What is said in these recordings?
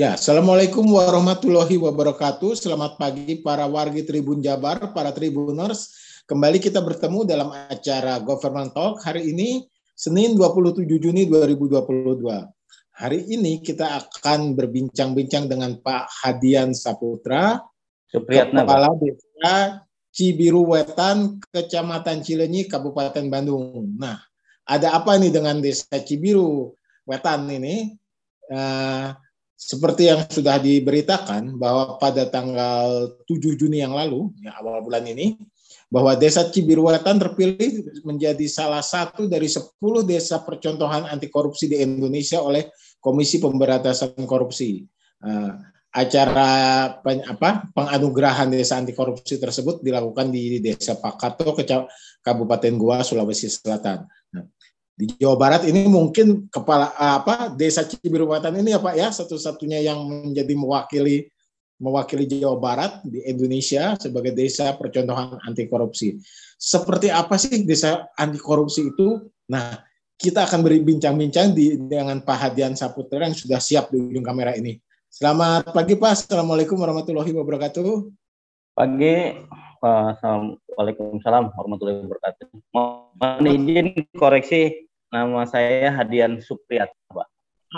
Ya, Assalamualaikum warahmatullahi wabarakatuh. Selamat pagi para wargi Tribun Jabar, para Tribuners. Kembali kita bertemu dalam acara Government Talk hari ini, Senin 27 Juni 2022. Hari ini kita akan berbincang-bincang dengan Pak Hadian Saputra, Supriyatna, Kepala Desa Cibiru Wetan, Kecamatan Cilenyi, Kabupaten Bandung. Nah, ada apa nih dengan Desa Cibiru Wetan ini? Uh, seperti yang sudah diberitakan bahwa pada tanggal 7 Juni yang lalu, ya awal bulan ini, bahwa Desa Cibiruwetan terpilih menjadi salah satu dari 10 desa percontohan anti korupsi di Indonesia oleh Komisi Pemberantasan Korupsi. Uh, acara pen, apa penganugerahan desa anti korupsi tersebut dilakukan di Desa Pakato, Kabupaten Goa, Sulawesi Selatan. Nah, di Jawa Barat ini mungkin kepala apa desa Cibiruwatan ini ya Pak ya satu-satunya yang menjadi mewakili mewakili Jawa Barat di Indonesia sebagai desa percontohan anti korupsi. Seperti apa sih desa anti korupsi itu? Nah, kita akan berbincang-bincang di dengan Pak Hadian Saputra yang sudah siap di ujung kamera ini. Selamat pagi Pak. Assalamualaikum warahmatullahi wabarakatuh. Pagi. Waalaikumsalam warahmatullahi wabarakatuh. Mohon izin koreksi nama saya Hadian Supriyatna, Pak.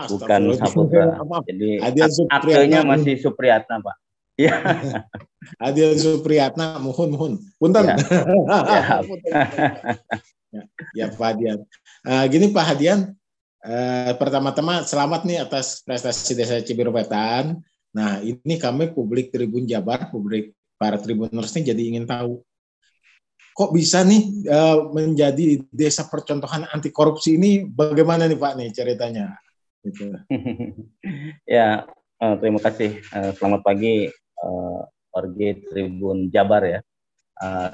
Bukan Saputra. Jadi aktenya masih Supriyatna, Pak. Ya. Hadian Supriyatna, mohon mohon. Punten. Ya. ya. ya, Pak Hadian. Uh, gini Pak Hadian, uh, pertama-tama selamat nih atas prestasi Desa Cibirupetan. Nah, ini kami publik Tribun Jabar, publik para Tribuners ini jadi ingin tahu kok bisa nih uh, menjadi desa percontohan anti korupsi ini? Bagaimana nih Pak nih ceritanya? Gitu. ya uh, terima kasih. Uh, selamat pagi uh, Orgi Tribun Jabar ya.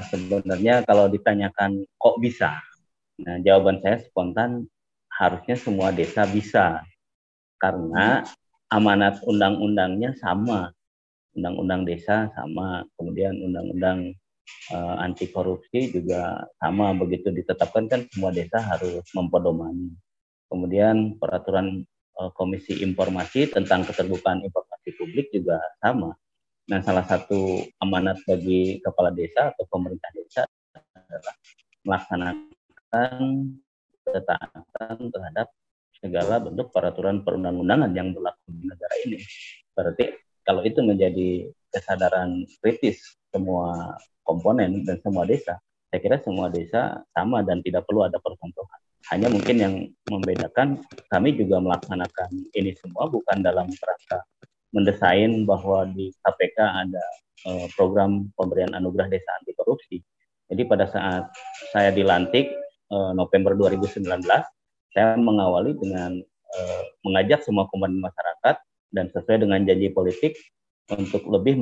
Sebenarnya kalau ditanyakan kok bisa nah jawaban saya spontan harusnya semua desa bisa. Karena amanat undang-undangnya sama. Undang-undang desa sama kemudian undang-undang uh, anti korupsi juga sama begitu ditetapkan kan semua desa harus mempedomani. Kemudian peraturan uh, Komisi Informasi tentang keterbukaan informasi publik juga sama. Nah, salah satu amanat bagi kepala desa atau pemerintah desa adalah melaksanakan ketaatan terhadap segala bentuk peraturan perundang-undangan yang berlaku di negara ini. Berarti kalau itu menjadi kesadaran kritis semua komponen dan semua desa, saya kira semua desa sama dan tidak perlu ada percontohan. Hanya mungkin yang membedakan kami juga melaksanakan ini semua bukan dalam rangka mendesain bahwa di KPK ada uh, program pemberian anugerah desa anti korupsi. Jadi pada saat saya dilantik uh, November 2019, saya mengawali dengan uh, mengajak semua komponen masyarakat dan sesuai dengan janji politik untuk lebih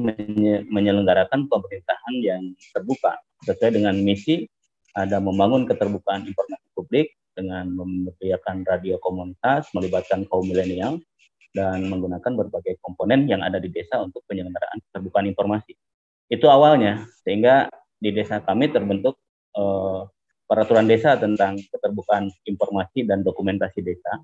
menyelenggarakan pemerintahan yang terbuka sesuai dengan misi ada membangun keterbukaan informasi publik dengan menyediakan radio komunitas, melibatkan kaum milenial, dan menggunakan berbagai komponen yang ada di desa untuk penyelenggaraan keterbukaan informasi. Itu awalnya, sehingga di desa kami terbentuk eh, peraturan desa tentang keterbukaan informasi dan dokumentasi desa,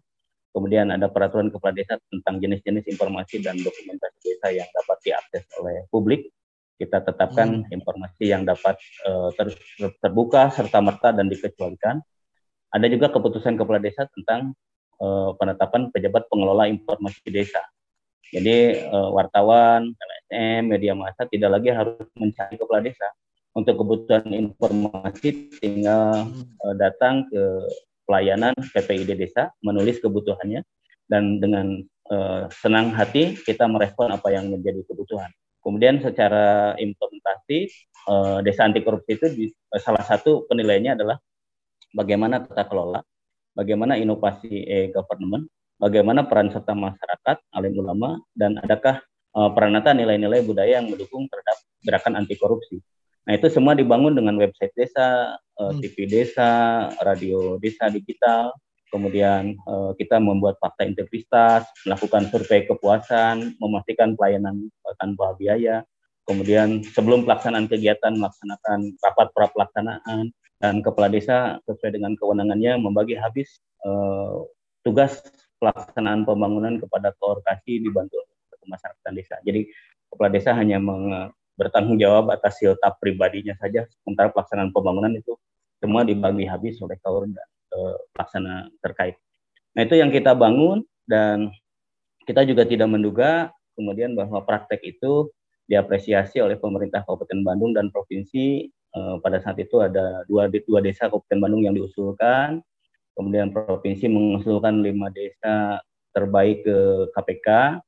Kemudian ada peraturan kepala desa tentang jenis-jenis informasi dan dokumentasi desa yang dapat diakses oleh publik. Kita tetapkan hmm. informasi yang dapat uh, ter terbuka serta merta dan dikecualikan. Ada juga keputusan kepala desa tentang uh, penetapan pejabat pengelola informasi desa. Jadi uh, wartawan, LSM, media massa tidak lagi harus mencari kepala desa. Untuk kebutuhan informasi tinggal uh, datang ke pelayanan PPID desa, menulis kebutuhannya, dan dengan uh, senang hati kita merespon apa yang menjadi kebutuhan. Kemudian secara implementasi uh, desa anti korupsi itu di, uh, salah satu penilaiannya adalah bagaimana tata kelola, bagaimana inovasi e-government, bagaimana peran serta masyarakat, alim ulama, dan adakah uh, peranata nilai-nilai budaya yang mendukung terhadap gerakan anti korupsi. Nah itu semua dibangun dengan website desa, uh, hmm. TV desa, radio desa digital, kemudian uh, kita membuat fakta integritas, melakukan survei kepuasan, memastikan pelayanan tanpa biaya, kemudian sebelum pelaksanaan kegiatan melaksanakan rapat pra pelaksanaan dan kepala desa sesuai dengan kewenangannya membagi habis uh, tugas pelaksanaan pembangunan kepada koordinasi dibantu kemasyarakatan desa. Jadi kepala desa hanya bertanggung jawab atas siltap pribadinya saja, sementara pelaksanaan pembangunan itu semua dibagi habis oleh kaur dan uh, pelaksana terkait. Nah itu yang kita bangun dan kita juga tidak menduga kemudian bahwa praktek itu diapresiasi oleh pemerintah Kabupaten Bandung dan provinsi. Uh, pada saat itu ada dua, dua desa Kabupaten Bandung yang diusulkan, kemudian provinsi mengusulkan lima desa terbaik ke KPK,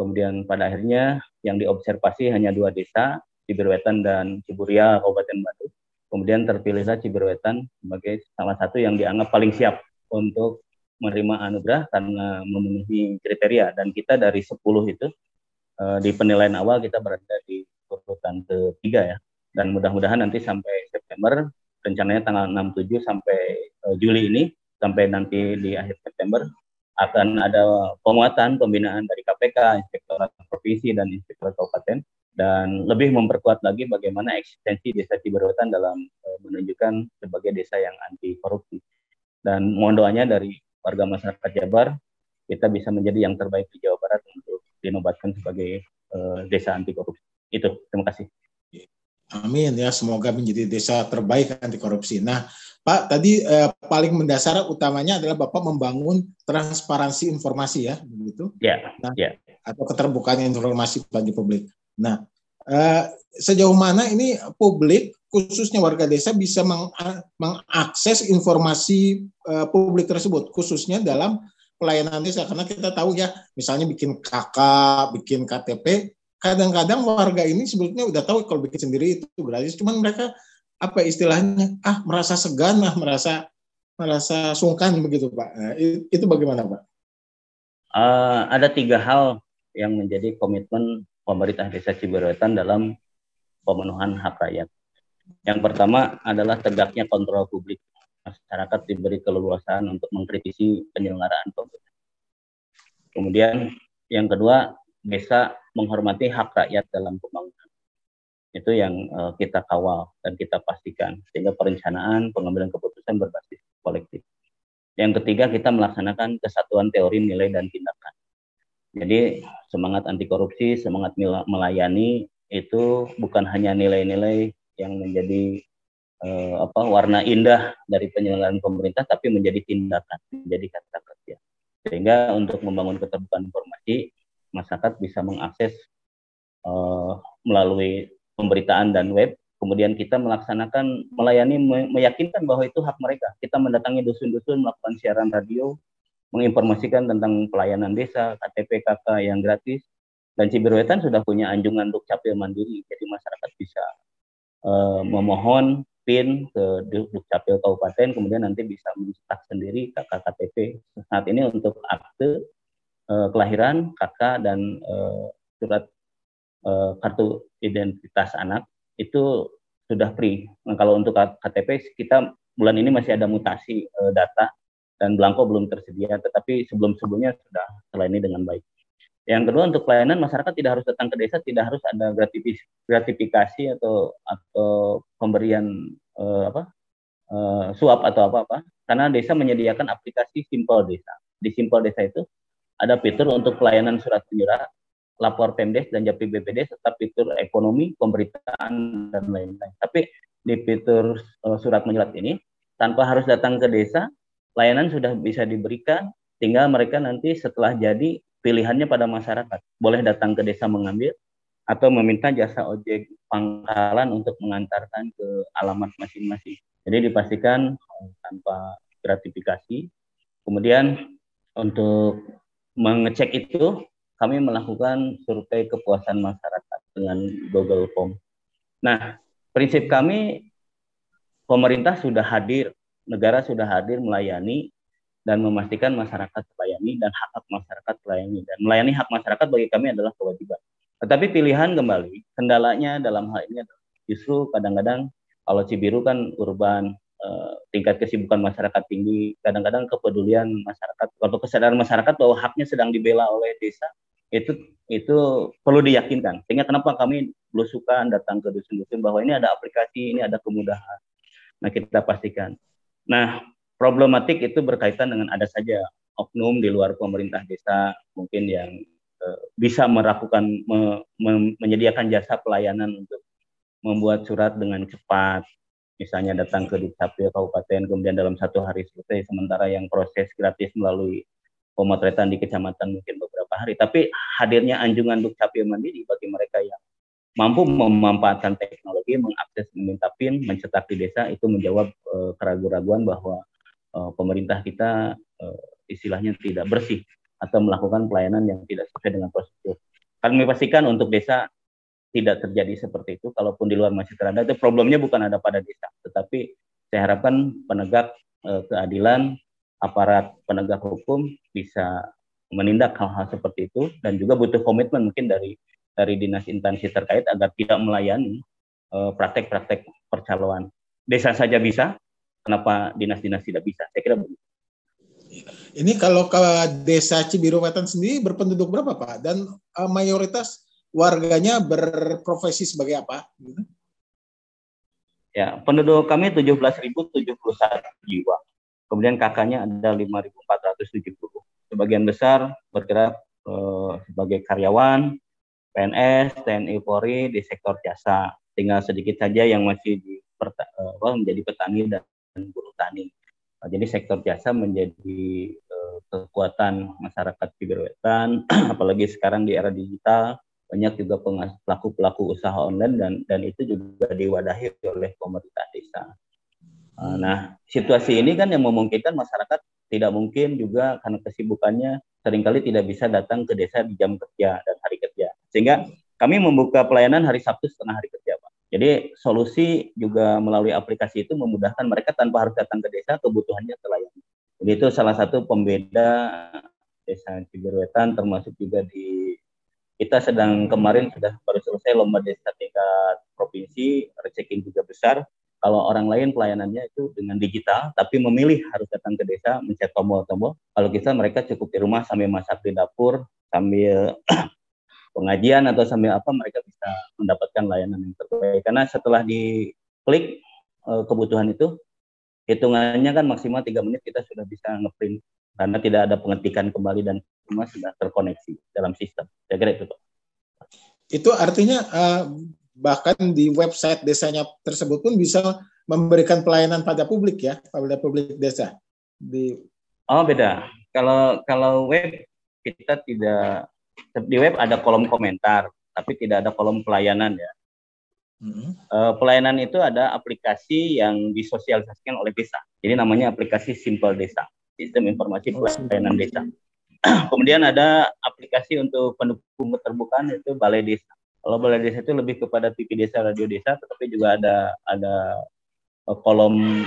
kemudian pada akhirnya yang diobservasi hanya dua desa, Cibirwetan dan Ciburia Kabupaten Bandung. Kemudian terpilihlah Cibirwetan sebagai salah satu yang dianggap paling siap untuk menerima anugerah karena memenuhi kriteria dan kita dari 10 itu uh, di penilaian awal kita berada di urutan ketiga ya dan mudah-mudahan nanti sampai September rencananya tanggal 67 sampai uh, Juli ini sampai nanti di akhir September akan ada penguatan pembinaan dari KPK, Inspektorat Provinsi dan Inspektorat Kabupaten dan lebih memperkuat lagi bagaimana eksistensi Desa Ciberwetan dalam uh, menunjukkan sebagai desa yang anti korupsi. Dan mohon doanya dari warga masyarakat Jabar kita bisa menjadi yang terbaik di Jawa Barat untuk dinobatkan sebagai uh, desa anti korupsi. Itu, terima kasih. Amin ya, semoga menjadi desa terbaik anti korupsi. Nah, Pak, tadi eh, paling mendasar utamanya adalah Bapak membangun transparansi informasi ya, begitu? Ya. Nah, ya. Atau keterbukaan informasi bagi publik. Nah, eh, sejauh mana ini publik khususnya warga desa bisa meng mengakses informasi uh, publik tersebut khususnya dalam pelayanan desa karena kita tahu ya misalnya bikin KK, bikin KTP kadang-kadang warga ini sebetulnya udah tahu kalau bikin sendiri itu gratis cuman mereka apa istilahnya ah merasa segan lah merasa merasa sungkan begitu pak nah, itu bagaimana pak? Uh, ada tiga hal yang menjadi komitmen pemerintah desa Ciberwetan dalam pemenuhan hak rakyat. Yang pertama adalah tegaknya kontrol publik. Masyarakat diberi keleluasaan untuk mengkritisi penyelenggaraan pemerintah. Kemudian yang kedua, desa menghormati hak rakyat dalam pembangunan. Itu yang uh, kita kawal dan kita pastikan sehingga perencanaan pengambilan keputusan berbasis kolektif. Yang ketiga, kita melaksanakan kesatuan teori nilai dan tindakan. Jadi semangat anti korupsi, semangat melayani itu bukan hanya nilai-nilai yang menjadi uh, apa warna indah dari penyelenggaraan pemerintah tapi menjadi tindakan menjadi kata kerja sehingga untuk membangun keterbukaan informasi masyarakat bisa mengakses uh, melalui pemberitaan dan web kemudian kita melaksanakan melayani meyakinkan bahwa itu hak mereka. Kita mendatangi dusun-dusun melakukan siaran radio menginformasikan tentang pelayanan desa KTP KK yang gratis. Dan Ciberwetan sudah punya anjungan Dukcapil mandiri. Jadi masyarakat bisa uh, memohon PIN ke Dukcapil Kabupaten, kemudian nanti bisa mencetak sendiri kakak KTP. Saat ini untuk akte uh, kelahiran kakak dan uh, surat uh, kartu identitas anak itu sudah free. Nah, kalau untuk KTP kita bulan ini masih ada mutasi uh, data dan belangko belum tersedia, tetapi sebelum-sebelumnya sudah terlayani dengan baik. Yang kedua untuk pelayanan masyarakat tidak harus datang ke desa, tidak harus ada gratifikasi atau atau pemberian uh, apa uh, suap atau apa apa, karena desa menyediakan aplikasi Simpel Desa. Di Simpel Desa itu ada fitur untuk pelayanan surat penyurat, lapor Pemdes dan Japi BPD serta fitur ekonomi, pemberitaan dan lain-lain. Tapi di fitur uh, surat menyurat ini tanpa harus datang ke desa, layanan sudah bisa diberikan tinggal mereka nanti setelah jadi pilihannya pada masyarakat. Boleh datang ke desa mengambil atau meminta jasa ojek pangkalan untuk mengantarkan ke alamat masing-masing. Jadi dipastikan tanpa gratifikasi. Kemudian untuk mengecek itu kami melakukan survei kepuasan masyarakat dengan Google Form. Nah, prinsip kami pemerintah sudah hadir, negara sudah hadir melayani dan memastikan masyarakat terlayani dan hak hak masyarakat terlayani dan melayani hak masyarakat bagi kami adalah kewajiban. Tetapi pilihan kembali kendalanya dalam hal ini adalah justru kadang-kadang kalau Cibiru kan urban eh, tingkat kesibukan masyarakat tinggi, kadang-kadang kepedulian masyarakat atau kesadaran masyarakat bahwa haknya sedang dibela oleh desa itu itu perlu diyakinkan. Sehingga kenapa kami belusukan datang ke dusun-dusun bahwa ini ada aplikasi, ini ada kemudahan. Nah kita pastikan. Nah problematik itu berkaitan dengan ada saja oknum di luar pemerintah desa mungkin yang uh, bisa melakukan me, me, menyediakan jasa pelayanan untuk membuat surat dengan cepat misalnya datang ke Dukcapil Kabupaten kemudian dalam satu hari selesai sementara yang proses gratis melalui pemotretan di kecamatan mungkin beberapa hari tapi hadirnya anjungan Dukcapil Mandiri bagi mereka yang mampu memanfaatkan teknologi, mengakses meminta PIN, mencetak di desa itu menjawab uh, keraguan-raguan bahwa uh, pemerintah kita uh, istilahnya tidak bersih atau melakukan pelayanan yang tidak sesuai dengan prosedur. Kami pastikan untuk desa tidak terjadi seperti itu. Kalaupun di luar masih terada, itu problemnya bukan ada pada desa, tetapi saya harapkan penegak keadilan, aparat penegak hukum bisa menindak hal-hal seperti itu dan juga butuh komitmen mungkin dari dari dinas instansi terkait agar tidak melayani eh, praktek-praktek uh, percaloan. Desa saja bisa, kenapa dinas-dinas tidak bisa? Saya kira begitu. Ini kalau ke desa Cibiru Wetan sendiri berpenduduk berapa Pak? Dan uh, mayoritas warganya berprofesi sebagai apa? Ya, penduduk kami 17.071 jiwa. Kemudian kakaknya ada 5.470. Sebagian besar bergerak eh, sebagai karyawan, PNS, TNI Polri di sektor jasa. Tinggal sedikit saja yang masih di uh, menjadi petani dan buruh tani. Uh, jadi sektor jasa menjadi uh, kekuatan masyarakat Wetan, apalagi sekarang di era digital banyak juga pelaku-pelaku usaha online dan dan itu juga diwadahi oleh pemerintah desa. Uh, nah, situasi ini kan yang memungkinkan masyarakat tidak mungkin juga karena kesibukannya sering kali tidak bisa datang ke desa di jam kerja dan hari kerja. Sehingga kami membuka pelayanan hari Sabtu setengah hari kerja, Pak. Jadi solusi juga melalui aplikasi itu memudahkan mereka tanpa harus datang ke desa, kebutuhannya terlayani. Jadi itu salah satu pembeda desa Ciberwetan termasuk juga di kita sedang kemarin sudah baru selesai lomba desa tingkat provinsi, receking juga besar. Kalau orang lain pelayanannya itu dengan digital, tapi memilih harus datang ke desa, mencet tombol-tombol. Kalau kita mereka cukup di rumah sambil masak di dapur, sambil pengajian atau sambil apa mereka bisa mendapatkan layanan yang terbaik. Karena setelah diklik uh, kebutuhan itu, hitungannya kan maksimal tiga menit kita sudah bisa ngeprint karena tidak ada pengetikan kembali dan semua sudah terkoneksi dalam sistem. Saya kira itu, Pak. Itu artinya uh, bahkan di website desanya tersebut pun bisa memberikan pelayanan pada publik ya, pada publik desa. Di Oh, beda. Kalau kalau web kita tidak di web ada kolom komentar, tapi tidak ada kolom pelayanan ya. Mm-hmm. Uh, pelayanan itu ada aplikasi yang disosialisasikan oleh desa. Jadi namanya aplikasi Simple Desa, Sistem Informasi oh, Pelayanan Desa. Kemudian ada aplikasi untuk pendukung keterbukaan itu Balai Desa. Kalau balai desa itu lebih kepada TV desa, radio desa, tetapi juga ada ada uh, kolom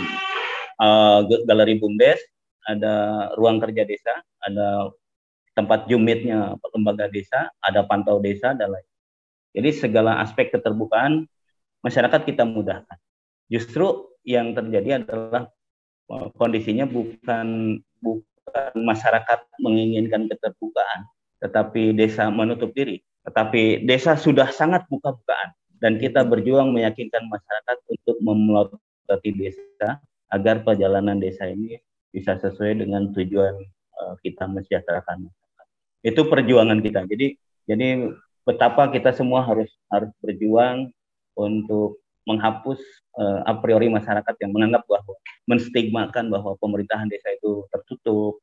uh, galeri bumdes, ada ruang kerja desa, ada tempat jumitnya lembaga desa, ada pantau desa dan lain. Jadi segala aspek keterbukaan masyarakat kita mudahkan. Justru yang terjadi adalah uh, kondisinya bukan bukan masyarakat menginginkan keterbukaan, tetapi desa menutup diri tetapi desa sudah sangat buka-bukaan dan kita berjuang meyakinkan masyarakat untuk memelototi desa agar perjalanan desa ini bisa sesuai dengan tujuan uh, kita mensejahterakan masyarakat. Itu perjuangan kita. Jadi jadi betapa kita semua harus harus berjuang untuk menghapus uh, a priori masyarakat yang menganggap bahwa menstigmakan bahwa pemerintahan desa itu tertutup,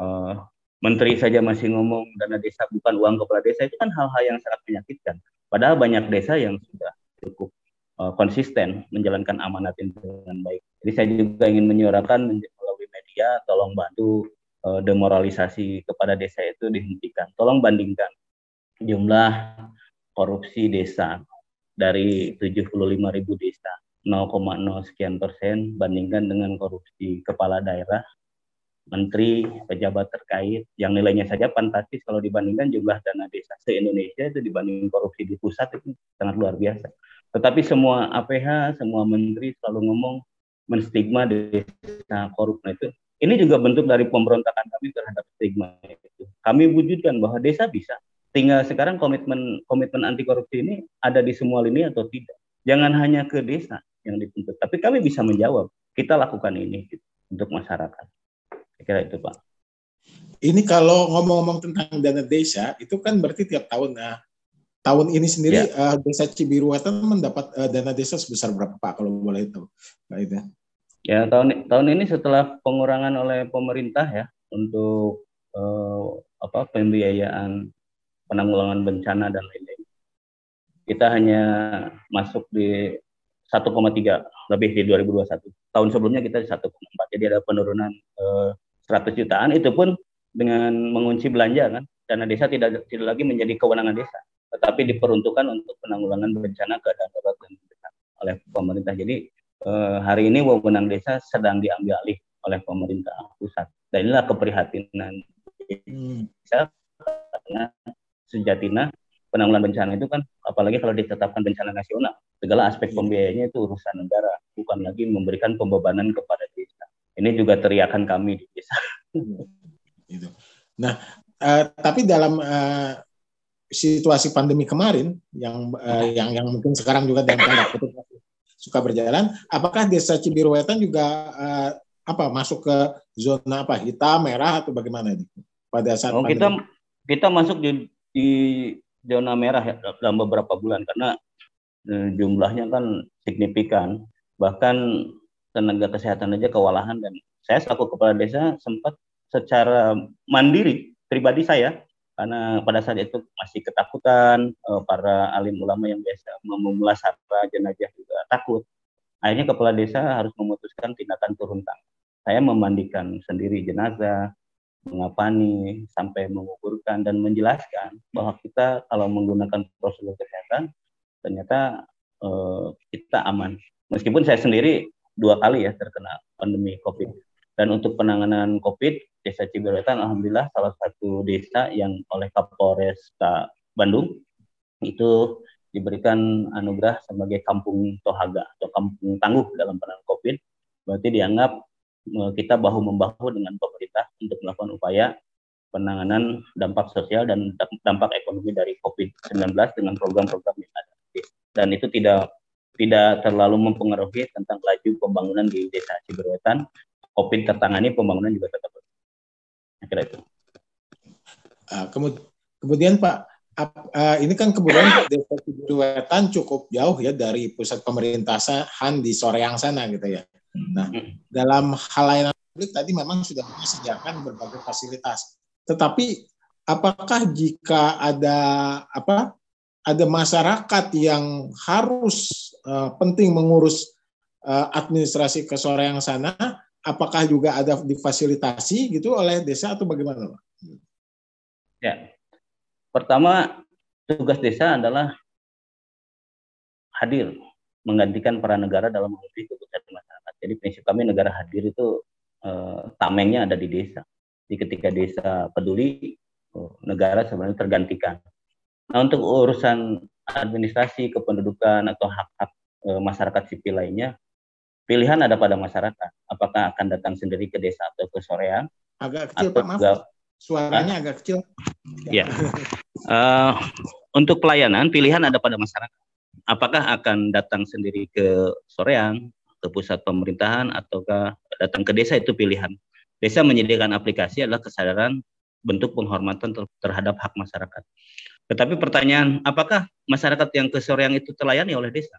uh, menteri saja masih ngomong dana desa bukan uang kepala desa itu kan hal-hal yang sangat menyakitkan. Padahal banyak desa yang sudah cukup uh, konsisten menjalankan amanat ini dengan baik. Jadi saya juga ingin menyuarakan melalui media, tolong bantu uh, demoralisasi kepada desa itu dihentikan. Tolong bandingkan jumlah korupsi desa dari 75 ribu desa 0,0 sekian persen bandingkan dengan korupsi kepala daerah menteri, pejabat terkait yang nilainya saja fantastis kalau dibandingkan jumlah dana desa se-Indonesia itu dibanding korupsi di pusat itu sangat luar biasa. Tetapi semua APH, semua menteri selalu ngomong menstigma desa korup nah itu. Ini juga bentuk dari pemberontakan kami terhadap stigma itu. Kami wujudkan bahwa desa bisa. Tinggal sekarang komitmen komitmen anti korupsi ini ada di semua lini atau tidak. Jangan hanya ke desa yang dituntut, tapi kami bisa menjawab. Kita lakukan ini gitu, untuk masyarakat. Saya kira itu Pak. ini kalau ngomong-ngomong tentang dana desa, itu kan berarti tiap tahun. Nah, tahun ini sendiri ya. uh, desa Cibiruatan mendapat uh, dana desa sebesar berapa Pak kalau boleh tahu? Pak itu. Ya tahun tahun ini setelah pengurangan oleh pemerintah ya untuk uh, apa pembiayaan penanggulangan bencana dan lain-lain. Kita hanya masuk di 1,3 lebih di 2021. Tahun sebelumnya kita di 1,4. Jadi ada penurunan eh, 100 jutaan itu pun dengan mengunci belanja kan. Dana desa tidak tidak lagi menjadi kewenangan desa, tetapi diperuntukkan untuk penanggulangan bencana keadaan darurat dan bencana oleh pemerintah. Jadi eh, hari ini wewenang desa sedang diambil alih oleh pemerintah pusat. Dan inilah keprihatinan hmm. karena sejatinya penanggulangan bencana itu kan apalagi kalau ditetapkan bencana nasional segala aspek pembiayanya itu urusan negara bukan lagi memberikan pembebanan kepada desa ini juga teriakan kami di desa. Itu nah uh, tapi dalam uh, situasi pandemi kemarin yang uh, yang yang mungkin sekarang juga dalam tanda kutip suka berjalan apakah desa Cibiruetan juga uh, apa masuk ke zona apa hitam merah atau bagaimana itu pada saat oh, kita kita masuk di di zona merah ya, dalam beberapa bulan karena eh, jumlahnya kan signifikan. Bahkan tenaga kesehatan aja kewalahan. Dan saya selaku kepala desa sempat secara mandiri pribadi saya karena pada saat itu masih ketakutan eh, para alim ulama yang biasa memulasara jenazah juga takut. Akhirnya kepala desa harus memutuskan tindakan turun tangan. Saya memandikan sendiri jenazah mengapani sampai mengukurkan dan menjelaskan bahwa kita kalau menggunakan prosedur kesehatan ternyata eh, kita aman. Meskipun saya sendiri dua kali ya terkena pandemi COVID. Dan untuk penanganan COVID, Desa Cibiruetan alhamdulillah salah satu desa yang oleh Kapolres Bandung itu diberikan anugerah sebagai kampung tohaga atau kampung tangguh dalam penanganan COVID. Berarti dianggap Eh, kita bahu membahu dengan pemerintah untuk melakukan upaya penanganan dampak sosial dan dampak ekonomi dari COVID-19 dengan program-program yang ada. Dan itu tidak tidak terlalu mempengaruhi tentang laju pembangunan di desa Ciberwetan. COVID tertangani, pembangunan juga tetap. Kira itu. Uh, kemudian Pak, uh, ini kan kemudian desa Ciberwetan cukup jauh ya dari pusat pemerintahan di Soreang sana gitu ya. Nah, dalam hal layanan publik tadi memang sudah disediakan berbagai fasilitas. Tetapi apakah jika ada apa ada masyarakat yang harus uh, penting mengurus uh, administrasi yang sana, apakah juga ada difasilitasi gitu oleh desa atau bagaimana, Pak? Ya, pertama tugas desa adalah hadir menggantikan peran negara dalam menghadapi kebutuhan jadi prinsip kami negara hadir itu eh, tamengnya ada di desa. Jadi ketika desa peduli, negara sebenarnya tergantikan. Nah untuk urusan administrasi kependudukan atau hak-hak eh, masyarakat sipil lainnya, pilihan ada pada masyarakat. Apakah akan datang sendiri ke desa atau ke soreang? Agak kecil Pak, maaf. Juga, Suaranya Hah? agak kecil. Ya. uh, untuk pelayanan pilihan ada pada masyarakat. Apakah akan datang sendiri ke soreang ke pusat pemerintahan ataukah datang ke desa itu pilihan. Desa menyediakan aplikasi adalah kesadaran bentuk penghormatan terhadap hak masyarakat. Tetapi pertanyaan, apakah masyarakat yang ke Soreang itu terlayani oleh desa?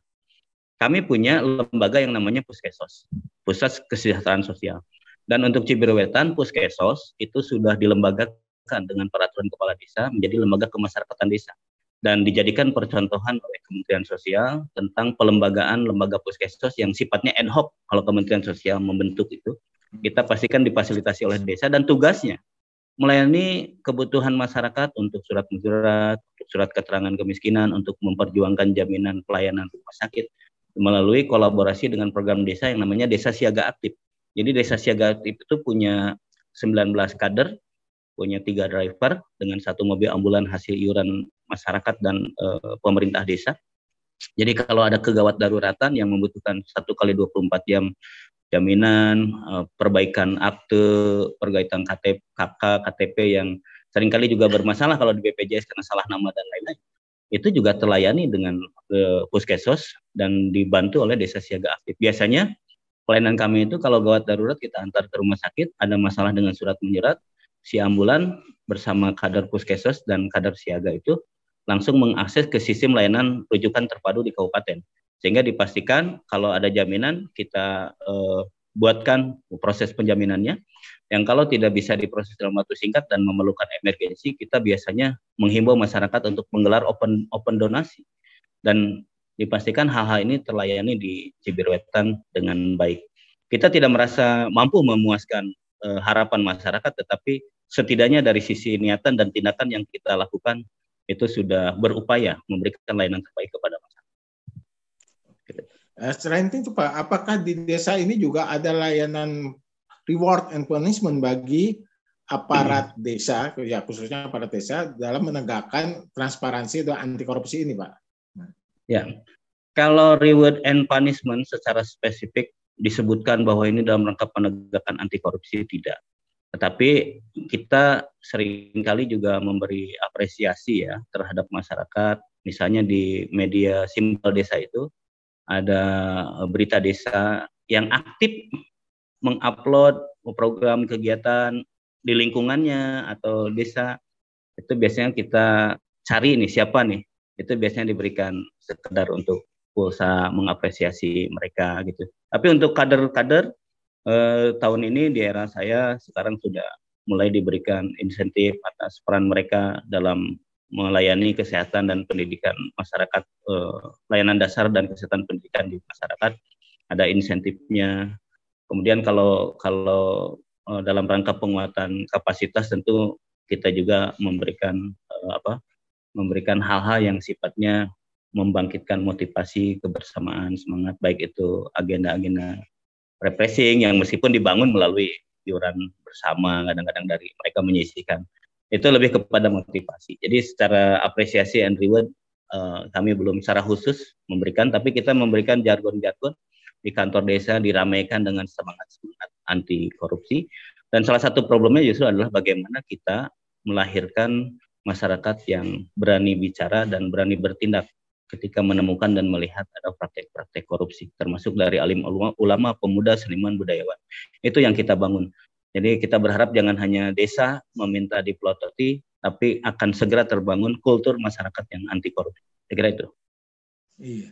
Kami punya lembaga yang namanya Puskesos, Pusat Kesejahteraan Sosial. Dan untuk Cibiruwetan, Puskesos itu sudah dilembagakan dengan peraturan kepala desa menjadi lembaga kemasyarakatan desa dan dijadikan percontohan oleh Kementerian Sosial tentang pelembagaan lembaga puskesos yang sifatnya ad hoc kalau Kementerian Sosial membentuk itu kita pastikan difasilitasi oleh desa dan tugasnya melayani kebutuhan masyarakat untuk surat untuk surat keterangan kemiskinan, untuk memperjuangkan jaminan pelayanan rumah sakit melalui kolaborasi dengan program desa yang namanya Desa Siaga Aktif. Jadi Desa Siaga Aktif itu punya 19 kader punya tiga driver dengan satu mobil ambulan hasil iuran masyarakat dan e, pemerintah desa. Jadi kalau ada kegawat daruratan yang membutuhkan satu kali 24 jam jaminan, e, perbaikan akte, perbaikan KTP, KK, KTP yang sering kali juga bermasalah kalau di BPJS karena salah nama dan lain-lain. Itu juga terlayani dengan e, puskesos dan dibantu oleh desa siaga aktif. Biasanya pelayanan kami itu kalau gawat darurat kita antar ke rumah sakit, ada masalah dengan surat menyurat, si ambulan bersama kader puskesmas dan kader siaga itu langsung mengakses ke sistem layanan rujukan terpadu di kabupaten. Sehingga dipastikan kalau ada jaminan kita eh, buatkan proses penjaminannya. Yang kalau tidak bisa diproses dalam waktu singkat dan memerlukan emergensi, kita biasanya menghimbau masyarakat untuk menggelar open open donasi dan dipastikan hal-hal ini terlayani di Cibirwetan dengan baik. Kita tidak merasa mampu memuaskan uh, harapan masyarakat, tetapi setidaknya dari sisi niatan dan tindakan yang kita lakukan itu sudah berupaya memberikan layanan terbaik kepada masyarakat. Uh, selain itu Pak, apakah di desa ini juga ada layanan reward and punishment bagi aparat hmm. desa, ya khususnya aparat desa dalam menegakkan transparansi atau anti korupsi ini, Pak? Ya, kalau reward and punishment secara spesifik disebutkan bahwa ini dalam rangka penegakan anti korupsi tidak. Tetapi kita sering kali juga memberi apresiasi ya terhadap masyarakat. Misalnya di media simpel desa itu ada berita desa yang aktif mengupload program kegiatan di lingkungannya atau desa itu biasanya kita cari nih siapa nih itu biasanya diberikan sekedar untuk pulsa mengapresiasi mereka gitu. Tapi untuk kader-kader eh, tahun ini di era saya sekarang sudah mulai diberikan insentif atas peran mereka dalam melayani kesehatan dan pendidikan masyarakat, eh, layanan dasar dan kesehatan pendidikan di masyarakat ada insentifnya. Kemudian kalau kalau eh, dalam rangka penguatan kapasitas tentu kita juga memberikan eh, apa memberikan hal-hal yang sifatnya membangkitkan motivasi kebersamaan semangat baik itu agenda-agenda refreshing yang meskipun dibangun melalui iuran bersama kadang-kadang dari mereka menyisikan itu lebih kepada motivasi. Jadi secara apresiasi and reward uh, kami belum secara khusus memberikan, tapi kita memberikan jargon-jargon di kantor desa diramaikan dengan semangat-semangat anti korupsi. Dan salah satu problemnya justru adalah bagaimana kita melahirkan masyarakat yang berani bicara dan berani bertindak ketika menemukan dan melihat ada praktek-praktek korupsi, termasuk dari alim ulama, ulama, pemuda, seniman, budayawan. Itu yang kita bangun. Jadi kita berharap jangan hanya desa meminta dipelototi, tapi akan segera terbangun kultur masyarakat yang anti korupsi. Saya kira itu. Iya.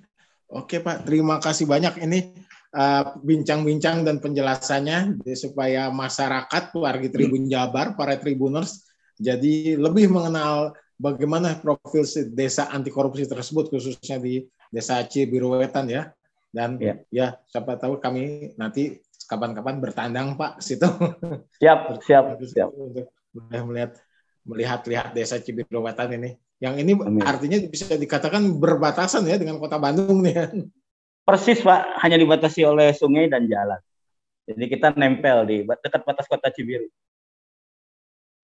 Oke Pak, terima kasih banyak ini uh, bincang-bincang uh, dan penjelasannya supaya masyarakat warga Tribun Jabar, para tribuners, jadi lebih mengenal bagaimana profil desa anti korupsi tersebut khususnya di desa Cibiruwetan ya. Dan ya. ya siapa tahu kami nanti kapan-kapan bertandang Pak situ. Siap, siap, siap. Untuk melihat melihat lihat desa Cibiruwetan ini. Yang ini Amin. artinya bisa dikatakan berbatasan ya dengan kota Bandung nih kan. Persis Pak, hanya dibatasi oleh sungai dan jalan. Jadi kita nempel di dekat batas kota Cibiru.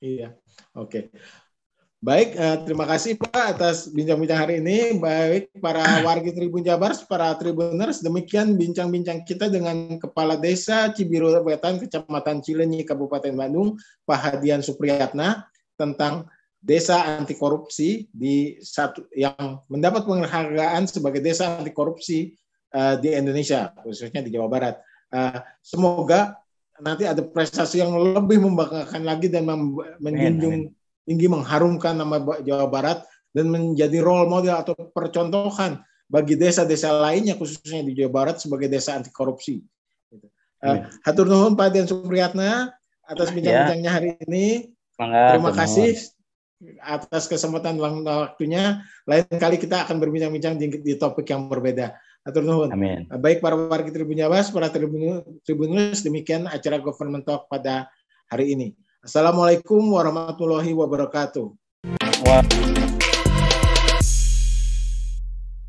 Iya, oke. Okay. Baik, eh, terima kasih Pak atas bincang-bincang hari ini. Baik para warga Tribun Jabar, para Tribuners, demikian bincang-bincang kita dengan Kepala Desa Cibiru Wetan, Kecamatan Cilenyi, Kabupaten Bandung, Pak Hadian Supriyatna, tentang desa anti korupsi di satu yang mendapat penghargaan sebagai desa anti korupsi uh, di Indonesia, khususnya di Jawa Barat. Uh, semoga nanti ada prestasi yang lebih membanggakan lagi dan menjunjung tinggi mengharumkan nama Jawa Barat dan menjadi role model atau percontohan bagi desa-desa lainnya khususnya di Jawa Barat sebagai desa anti korupsi. Uh, hatur nuhun Pak Dian Supriyatna atas ya. bincang-bincangnya hari ini. Terima kasih atas kesempatan waktunya. Lain kali kita akan berbincang-bincang di, di topik yang berbeda. Hatur nuhun. Amin. Baik para warga Tribun Jawa, para Tribunus, demikian acara Government Talk pada hari ini. Assalamualaikum warahmatullahi wabarakatuh. Wah.